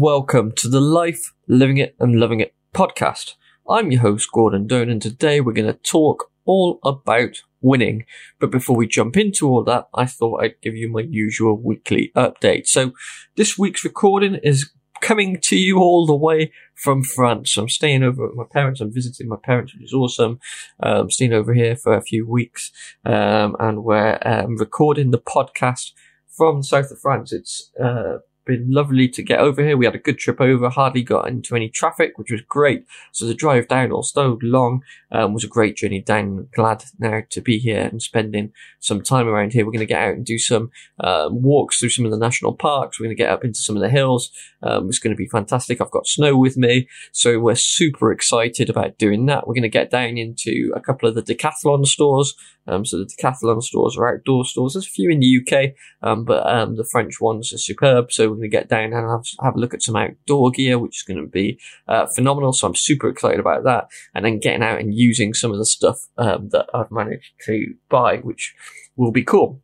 welcome to the Life, Living It and Loving It podcast. I'm your host, Gordon Doan, and today we're going to talk all about winning. But before we jump into all that, I thought I'd give you my usual weekly update. So this week's recording is coming to you all the way from France. I'm staying over at my parents. I'm visiting my parents, which is awesome. Um, staying over here for a few weeks, um, and we're um, recording the podcast from the south of France. It's uh, been lovely to get over here. We had a good trip over, hardly got into any traffic, which was great. So the drive down, although long, um, was a great journey down. Glad now to be here and spending some time around here. We're going to get out and do some um, walks through some of the national parks. We're going to get up into some of the hills. Um, it's going to be fantastic. I've got snow with me, so we're super excited about doing that. We're going to get down into a couple of the decathlon stores. Um, so the decathlon stores are outdoor stores. There's a few in the UK, um, but um, the French ones are superb. So we're going to get down and have, have a look at some outdoor gear, which is going to be uh, phenomenal. So I'm super excited about that. And then getting out and using some of the stuff um, that I've managed to buy, which will be cool.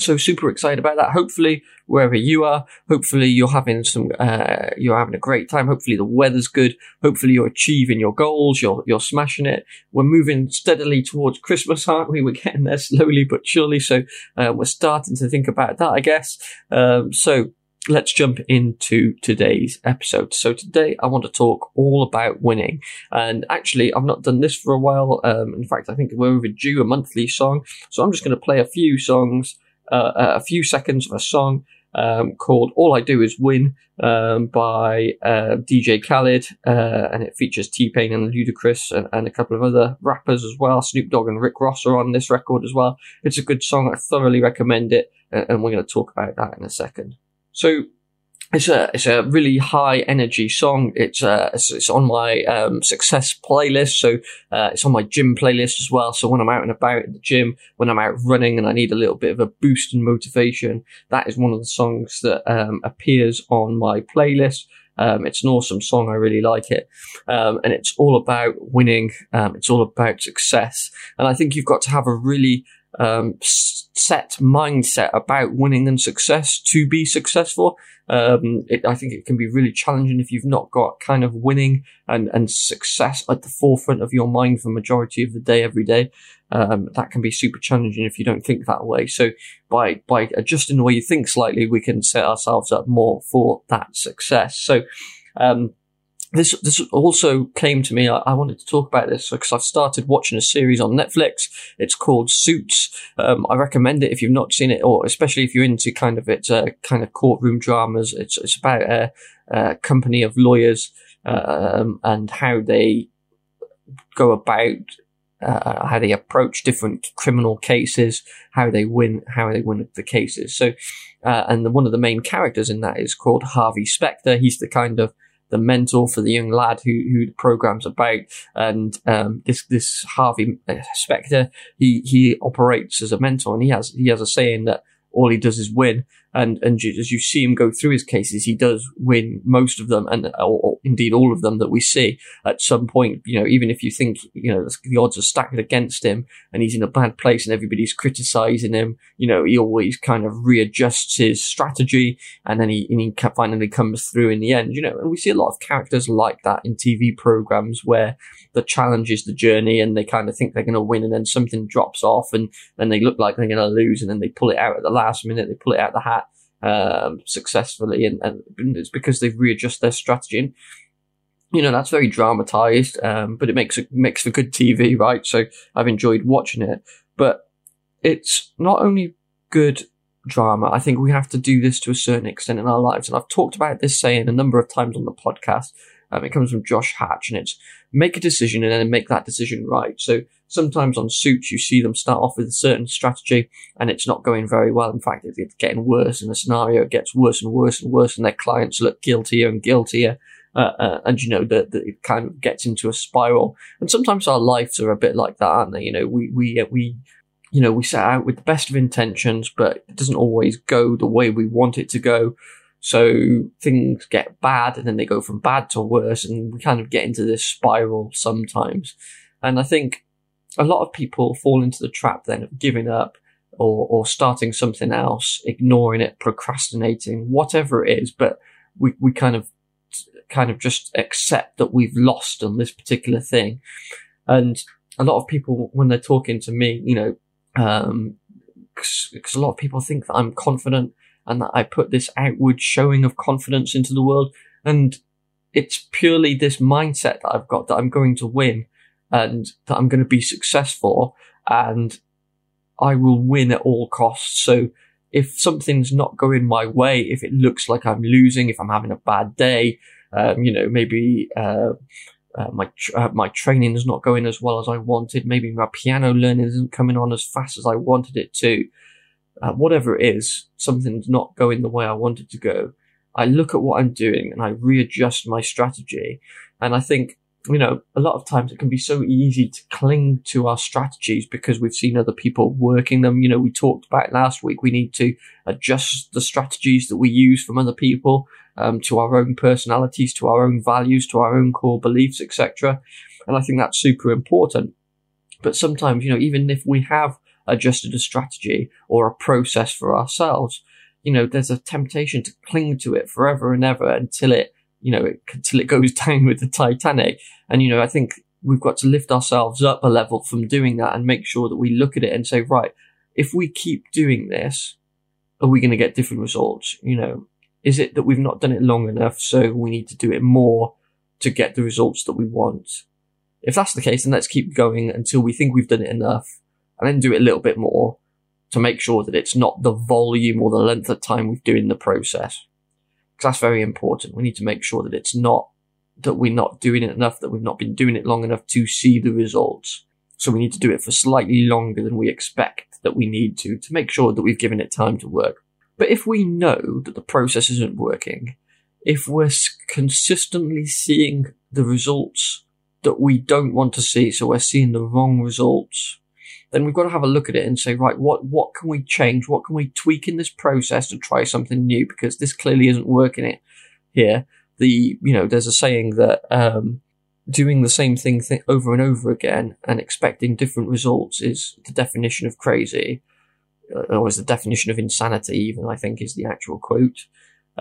So super excited about that. Hopefully, wherever you are, hopefully you're having some, uh, you're having a great time. Hopefully the weather's good. Hopefully you're achieving your goals. You're, you're smashing it. We're moving steadily towards Christmas, aren't we? We're getting there slowly but surely. So, uh, we're starting to think about that, I guess. Um, so let's jump into today's episode. So today I want to talk all about winning. And actually, I've not done this for a while. Um, in fact, I think we're overdue a monthly song. So I'm just going to play a few songs, uh, a few seconds of a song. Um, called All I Do Is Win um, by uh, DJ Khaled, uh, and it features T Pain and Ludacris and, and, a couple of other rappers as well. Snoop Dogg and Rick Ross are on this record as well. It's a good song. I thoroughly recommend it, and we're going to talk about that in a second. So it's a it's a really high energy song. It's uh it's, it's on my um, success playlist, so uh, it's on my gym playlist as well. So when I'm out and about at the gym, when I'm out running and I need a little bit of a boost and motivation, that is one of the songs that um, appears on my playlist. Um, it's an awesome song. I really like it. Um, and it's all about winning. Um, it's all about success. And I think you've got to have a really um, set mindset about winning and success to be successful. Um, it, I think it can be really challenging if you've not got kind of winning and, and success at the forefront of your mind for majority of the day every day. Um, that can be super challenging if you don't think that way. So by, by adjusting the way you think slightly, we can set ourselves up more for that success. So, um, this this also came to me. I, I wanted to talk about this because I've started watching a series on Netflix. It's called Suits. Um, I recommend it if you've not seen it, or especially if you're into kind of it's uh, kind of courtroom dramas. It's it's about a, a company of lawyers um, and how they go about uh, how they approach different criminal cases, how they win, how they win the cases. So, uh, and the, one of the main characters in that is called Harvey Specter. He's the kind of the mentor for the young lad who, who the program's about. And, um, this, this Harvey uh, Specter, he, he operates as a mentor and he has, he has a saying that all he does is win. And, and as you see him go through his cases, he does win most of them and, or, or indeed all of them that we see at some point, you know, even if you think, you know, the odds are stacked against him and he's in a bad place and everybody's criticizing him, you know, he always kind of readjusts his strategy and then he, and he finally comes through in the end, you know, and we see a lot of characters like that in TV programs where the challenge is the journey and they kind of think they're going to win and then something drops off and then they look like they're going to lose and then they pull it out at the last minute, they pull it out the hat um, successfully, and, and, it's because they've readjusted their strategy. And, you know, that's very dramatized, um, but it makes it makes for good TV, right? So I've enjoyed watching it, but it's not only good drama. I think we have to do this to a certain extent in our lives, and I've talked about this saying a number of times on the podcast. Um, it comes from Josh Hatch, and it's make a decision and then make that decision right. So sometimes on suits, you see them start off with a certain strategy and it's not going very well. In fact, it's getting worse in the scenario. It gets worse and worse and worse and their clients look guiltier and guiltier. Uh, uh, and you know that it kind of gets into a spiral. And sometimes our lives are a bit like that, aren't they? You know, we we uh, we you know we set out with the best of intentions, but it doesn't always go the way we want it to go. So things get bad, and then they go from bad to worse, and we kind of get into this spiral sometimes. And I think a lot of people fall into the trap then of giving up or, or starting something else, ignoring it, procrastinating, whatever it is. But we, we kind of kind of just accept that we've lost on this particular thing. And a lot of people, when they're talking to me, you know, um, because a lot of people think that I'm confident and that I put this outward showing of confidence into the world. And it's purely this mindset that I've got that I'm going to win and that I'm going to be successful and I will win at all costs. So if something's not going my way, if it looks like I'm losing, if I'm having a bad day, um, you know, maybe, uh, uh, my uh, my training is not going as well as I wanted. Maybe my piano learning isn't coming on as fast as I wanted it to. Uh, whatever it is, something's not going the way I wanted to go. I look at what I'm doing and I readjust my strategy. And I think, you know, a lot of times it can be so easy to cling to our strategies because we've seen other people working them. You know, we talked about last week. We need to adjust the strategies that we use from other people um, to our own personalities, to our own values, to our own core beliefs, etc. And I think that's super important. But sometimes, you know, even if we have adjusted a strategy or a process for ourselves, you know, there's a temptation to cling to it forever and ever until it, you know, it, until it goes down with the Titanic. And, you know, I think we've got to lift ourselves up a level from doing that and make sure that we look at it and say, right, if we keep doing this, are we going to get different results? You know, is it that we've not done it long enough, so we need to do it more to get the results that we want? If that's the case, then let's keep going until we think we've done it enough and then do it a little bit more to make sure that it's not the volume or the length of time we've doing the process. That's very important. We need to make sure that it's not that we're not doing it enough, that we've not been doing it long enough to see the results. So we need to do it for slightly longer than we expect that we need to, to make sure that we've given it time to work. But if we know that the process isn't working, if we're consistently seeing the results that we don't want to see, so we're seeing the wrong results, then we've got to have a look at it and say, right, what, what can we change? What can we tweak in this process to try something new? Because this clearly isn't working it here. The, you know, there's a saying that, um, doing the same thing th- over and over again and expecting different results is the definition of crazy. Uh, or is the definition of insanity, even I think is the actual quote.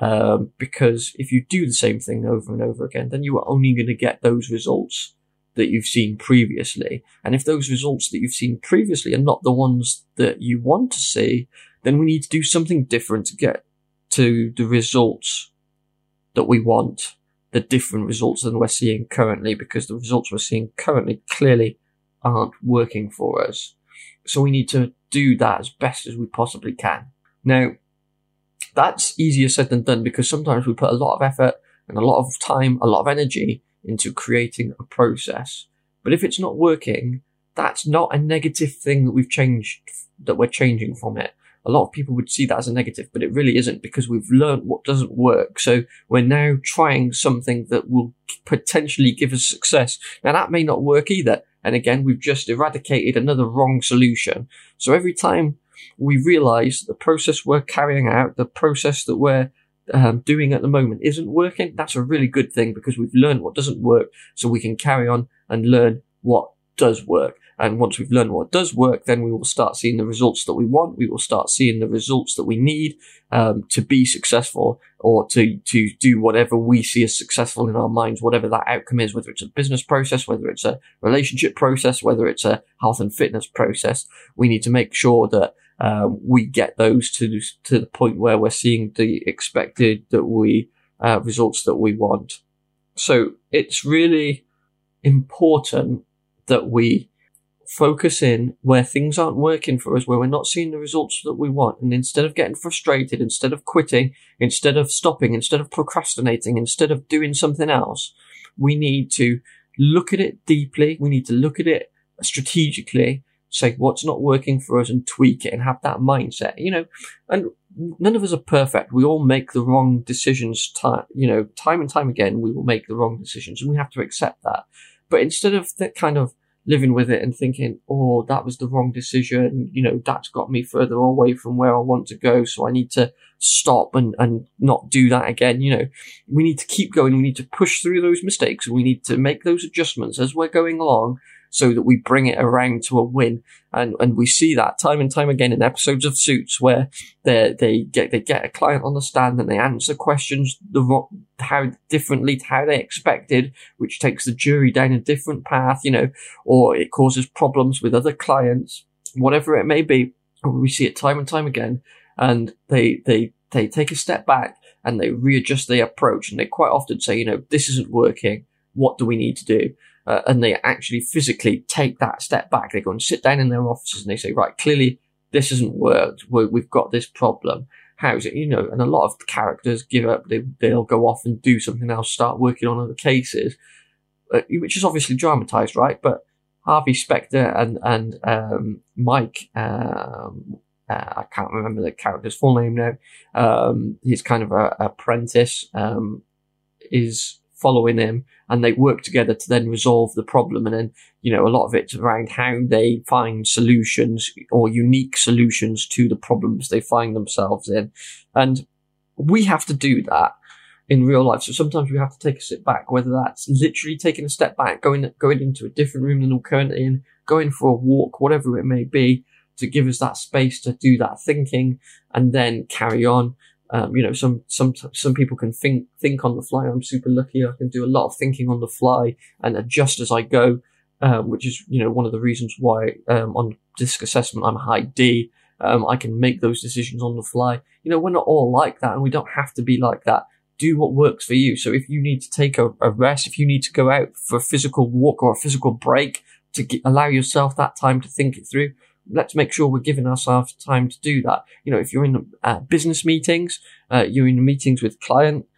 Um, because if you do the same thing over and over again, then you are only going to get those results that you've seen previously. And if those results that you've seen previously are not the ones that you want to see, then we need to do something different to get to the results that we want, the different results than we're seeing currently, because the results we're seeing currently clearly aren't working for us. So we need to do that as best as we possibly can. Now, that's easier said than done because sometimes we put a lot of effort and a lot of time, a lot of energy into creating a process. But if it's not working, that's not a negative thing that we've changed, that we're changing from it. A lot of people would see that as a negative, but it really isn't because we've learned what doesn't work. So we're now trying something that will potentially give us success. Now that may not work either. And again, we've just eradicated another wrong solution. So every time we realize the process we're carrying out, the process that we're um, doing at the moment isn't working, that's a really good thing because we've learned what doesn't work so we can carry on and learn what does work. And once we've learned what does work, then we will start seeing the results that we want. We will start seeing the results that we need um, to be successful or to to do whatever we see as successful in our minds, whatever that outcome is, whether it's a business process, whether it's a relationship process, whether it's a health and fitness process. We need to make sure that um, we get those to to the point where we're seeing the expected that we uh, results that we want. So it's really important that we focus in where things aren't working for us, where we're not seeing the results that we want. And instead of getting frustrated, instead of quitting, instead of stopping, instead of procrastinating, instead of doing something else, we need to look at it deeply. We need to look at it strategically, say what's not working for us and tweak it and have that mindset, you know, and none of us are perfect. We all make the wrong decisions time, you know, time and time again, we will make the wrong decisions and we have to accept that. But instead of that kind of living with it and thinking, oh, that was the wrong decision. You know, that's got me further away from where I want to go. So I need to stop and, and not do that again. You know, we need to keep going. We need to push through those mistakes. We need to make those adjustments as we're going along so that we bring it around to a win. And, and we see that time and time again in episodes of Suits where they, they get, they get a client on the stand and they answer questions the, how differently to how they expected, which takes the jury down a different path, you know, or it causes problems with other clients, whatever it may be. We see it time and time again and they, they, they take a step back and they readjust their approach and they quite often say, you know, this isn't working. What do we need to do? Uh, and they actually physically take that step back. They go and sit down in their offices and they say, right, clearly this hasn't worked. we have got this problem. How's it? You know, and a lot of characters give up. They, they'll go off and do something else, start working on other cases, uh, which is obviously dramatized, right? But Harvey Specter and, and, um, Mike, um, uh, I can't remember the character's full name now. Um, he's kind of a, apprentice, um, is following him and they work together to then resolve the problem. And then, you know, a lot of it's around how they find solutions or unique solutions to the problems they find themselves in. And we have to do that in real life. So sometimes we have to take a step back, whether that's literally taking a step back, going, going into a different room than we're currently in, going for a walk, whatever it may be, to give us that space to do that thinking and then carry on. Um, you know, some, some, some people can think, think on the fly. I'm super lucky. I can do a lot of thinking on the fly and adjust as I go, um, which is, you know, one of the reasons why, um, on DISC assessment, I'm high D. Um, I can make those decisions on the fly. You know, we're not all like that and we don't have to be like that. Do what works for you. So if you need to take a, a rest, if you need to go out for a physical walk or a physical break to get, allow yourself that time to think it through, let's make sure we're giving ourselves time to do that. You know, if you're in uh, business meetings, uh, you're in meetings with clients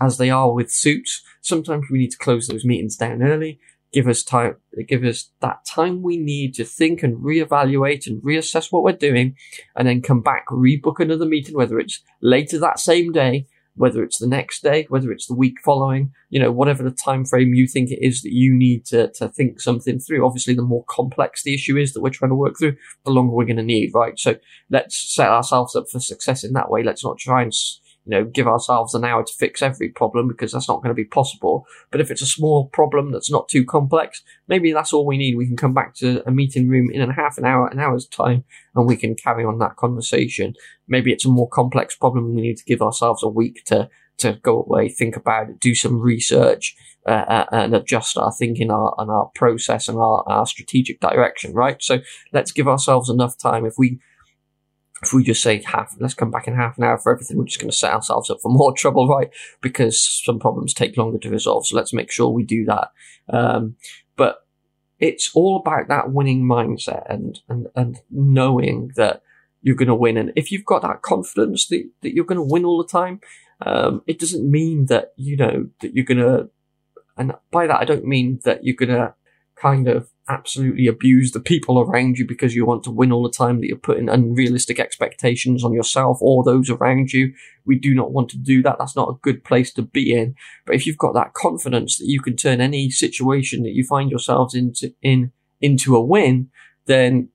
as they are with suits. Sometimes we need to close those meetings down early. Give us time, give us that time we need to think and reevaluate and reassess what we're doing and then come back, rebook another meeting, whether it's later that same day whether it's the next day, whether it's the week following, you know, whatever the time frame you think it is that you need to, to think something through. Obviously, the more complex the issue is that we're trying to work through, the longer we're going to need, right? So let's set ourselves up for success in that way. Let's not try and you know, give ourselves an hour to fix every problem because that's not going to be possible. But if it's a small problem that's not too complex, maybe that's all we need. We can come back to a meeting room in a half an hour, an hour's time, and we can carry on that conversation. Maybe it's a more complex problem. We need to give ourselves a week to, to go away, think about it, do some research, uh, uh and adjust our thinking, our, and our process and our, our strategic direction, right? So let's give ourselves enough time. If we, if we just say half, let's come back in half an hour for everything, we're just going to set ourselves up for more trouble, right? Because some problems take longer to resolve. So let's make sure we do that. Um, but it's all about that winning mindset and, and, and knowing that you're going to win. And if you've got that confidence that, that you're going to win all the time, um, it doesn't mean that, you know, that you're going to, and by that, I don't mean that you're going to kind of absolutely abuse the people around you because you want to win all the time, that you're putting unrealistic expectations on yourself or those around you. We do not want to do that. That's not a good place to be in. But if you've got that confidence that you can turn any situation that you find yourselves into, in, into a win, then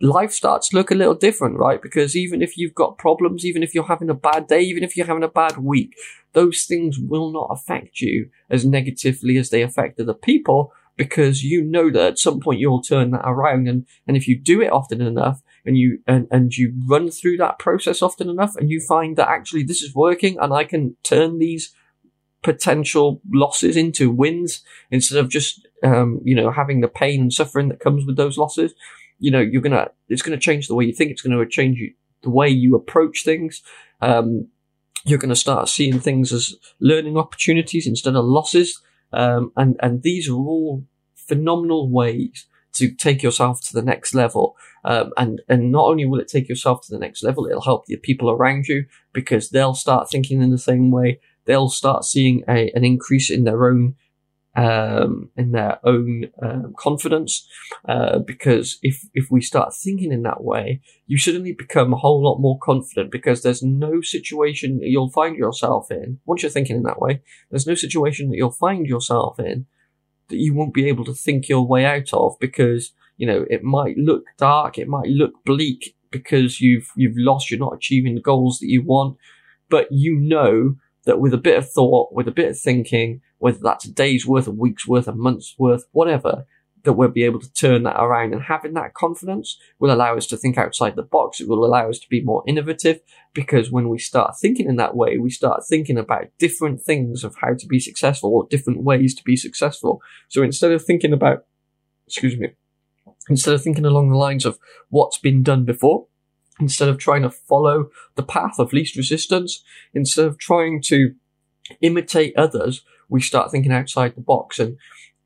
life starts to look a little different, right? Because even if you've got problems, even if you're having a bad day, even if you're having a bad week, those things will not affect you as negatively as they affect other people because you know that at some point you'll turn that around. And, and if you do it often enough and you, and, and you run through that process often enough and you find that actually this is working and I can turn these potential losses into wins instead of just, um, you know, having the pain and suffering that comes with those losses, you know, you're gonna, it's gonna change the way you think. It's gonna change you, the way you approach things. Um, you're going to start seeing things as learning opportunities instead of losses. Um, and, and these are all phenomenal ways to take yourself to the next level. Um, and, and not only will it take yourself to the next level, it'll help the people around you because they'll start thinking in the same way. They'll start seeing a, an increase in their own um, in their own um, confidence. Uh, because if if we start thinking in that way, you suddenly become a whole lot more confident because there's no situation that you'll find yourself in once you're thinking in that way. There's no situation that you'll find yourself in that you won't be able to think your way out of because you know it might look dark, it might look bleak because you've you've lost, you're not achieving the goals that you want. but you know that with a bit of thought, with a bit of thinking, whether that's a day's worth, a week's worth, a month's worth, whatever, that we'll be able to turn that around and having that confidence will allow us to think outside the box. It will allow us to be more innovative because when we start thinking in that way, we start thinking about different things of how to be successful or different ways to be successful. So instead of thinking about, excuse me, instead of thinking along the lines of what's been done before, instead of trying to follow the path of least resistance, instead of trying to imitate others, we start thinking outside the box and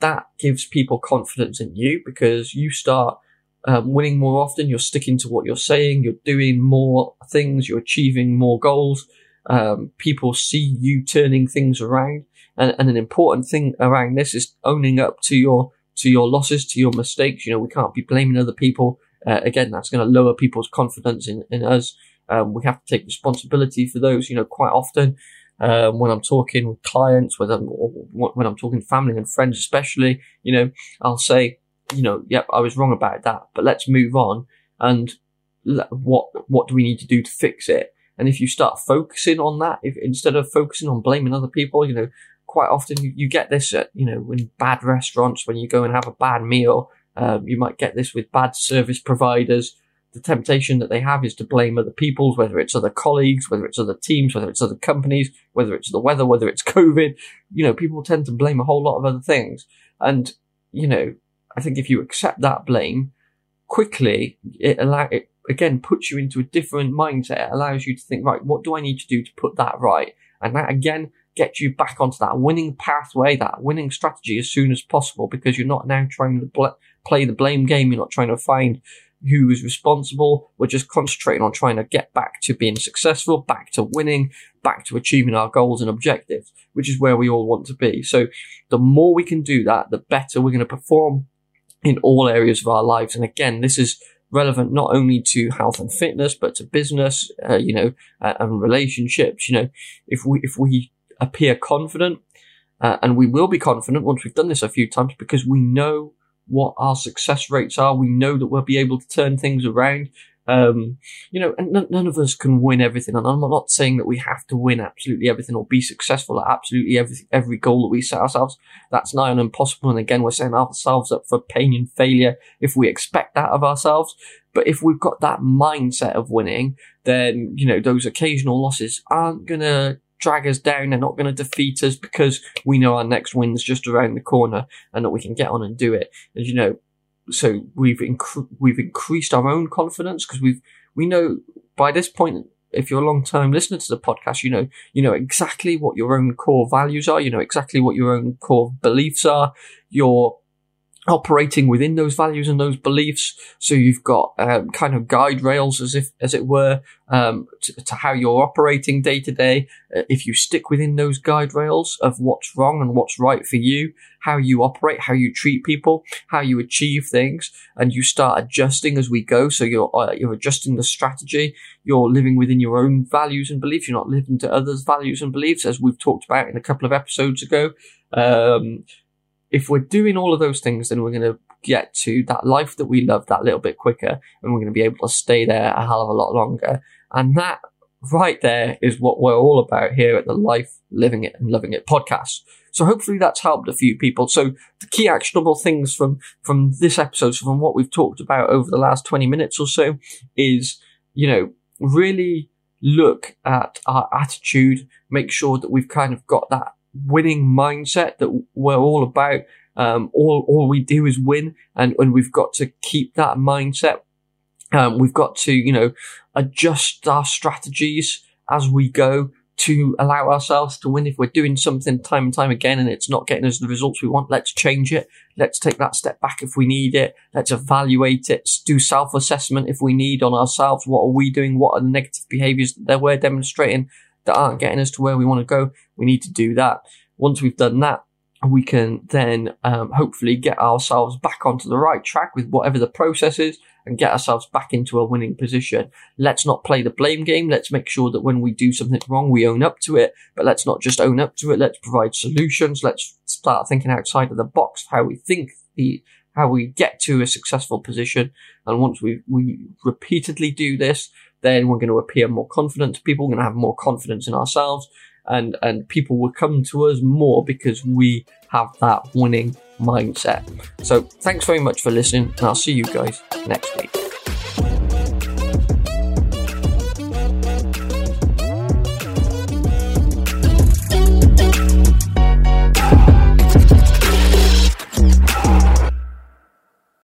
that gives people confidence in you because you start um, winning more often. You're sticking to what you're saying. You're doing more things. You're achieving more goals. Um, people see you turning things around. And, and, an important thing around this is owning up to your to your losses, to your mistakes. You know, we can't be blaming other people. Uh, again, that's going to lower people's confidence in, in us. Um, we have to take responsibility for those. You know, quite often um, when I'm talking with clients, whether when I'm talking family and friends, especially, you know, I'll say, you know, yep, I was wrong about that, but let's move on. And what what do we need to do to fix it? And if you start focusing on that, if instead of focusing on blaming other people, you know, quite often you, you get this at you know in bad restaurants when you go and have a bad meal. Um, you might get this with bad service providers the temptation that they have is to blame other people's, whether it's other colleagues, whether it's other teams, whether it's other companies, whether it's the weather, whether it's COVID. You know, people tend to blame a whole lot of other things. And, you know, I think if you accept that blame quickly, it allow, it again puts you into a different mindset. It allows you to think, right, what do I need to do to put that right? And that again gets you back onto that winning pathway, that winning strategy as soon as possible because you're not now trying to bl- play the blame game. You're not trying to find who is responsible. We're just concentrating on trying to get back to being successful, back to winning, back to achieving our goals and objectives, which is where we all want to be. So the more we can do that, the better we're going to perform in all areas of our lives. And again, this is relevant not only to health and fitness, but to business, uh, you know, uh, and relationships. You know, if we, if we appear confident, uh, and we will be confident once we've done this a few times because we know what our success rates are. We know that we'll be able to turn things around. Um, you know, and n- none of us can win everything. And I'm not saying that we have to win absolutely everything or be successful at absolutely every, every goal that we set ourselves. That's nigh on impossible. And again, we're setting ourselves up for pain and failure if we expect that of ourselves. But if we've got that mindset of winning, then, you know, those occasional losses aren't going to drag us down. They're not going to defeat us because we know our next win's just around the corner and that we can get on and do it. And you know, so we've inc- we've increased our own confidence because we've we know by this point if you're a long time listener to the podcast, you know, you know exactly what your own core values are. You know exactly what your own core beliefs are. Your operating within those values and those beliefs. So you've got um, kind of guide rails, as if, as it were, um, to, to, how you're operating day to day. Uh, if you stick within those guide rails of what's wrong and what's right for you, how you operate, how you treat people, how you achieve things, and you start adjusting as we go. So you're uh, you're adjusting the strategy. You're living within your own values and beliefs. You're not living to others' values and beliefs, as we've talked about in a couple of episodes ago. Um, if we're doing all of those things, then we're going to get to that life that we love that little bit quicker and we're going to be able to stay there a hell of a lot longer. And that right there is what we're all about here at the Life Living It and Loving It podcast. So hopefully that's helped a few people. So the key actionable things from, from this episode, so from what we've talked about over the last 20 minutes or so is, you know, really look at our attitude, make sure that we've kind of got that winning mindset that we're all about. Um, all, all we do is win and, and we've got to keep that mindset. Um, we've got to, you know, adjust our strategies as we go to allow ourselves to win. If we're doing something time and time again and it's not getting us the results we want, let's change it. Let's take that step back if we need it. Let's evaluate it. Do self-assessment if we need on ourselves. What are we doing? What are the negative behaviors that we're demonstrating? That aren't getting us to where we want to go, we need to do that. Once we've done that, we can then um, hopefully get ourselves back onto the right track with whatever the process is and get ourselves back into a winning position. Let's not play the blame game. Let's make sure that when we do something wrong, we own up to it. But let's not just own up to it. Let's provide solutions. Let's start thinking outside of the box, how we think the how we get to a successful position. And once we we repeatedly do this, then we're going to appear more confident. to People we're going to have more confidence in ourselves and, and people will come to us more because we have that winning mindset. So thanks very much for listening and I'll see you guys next week.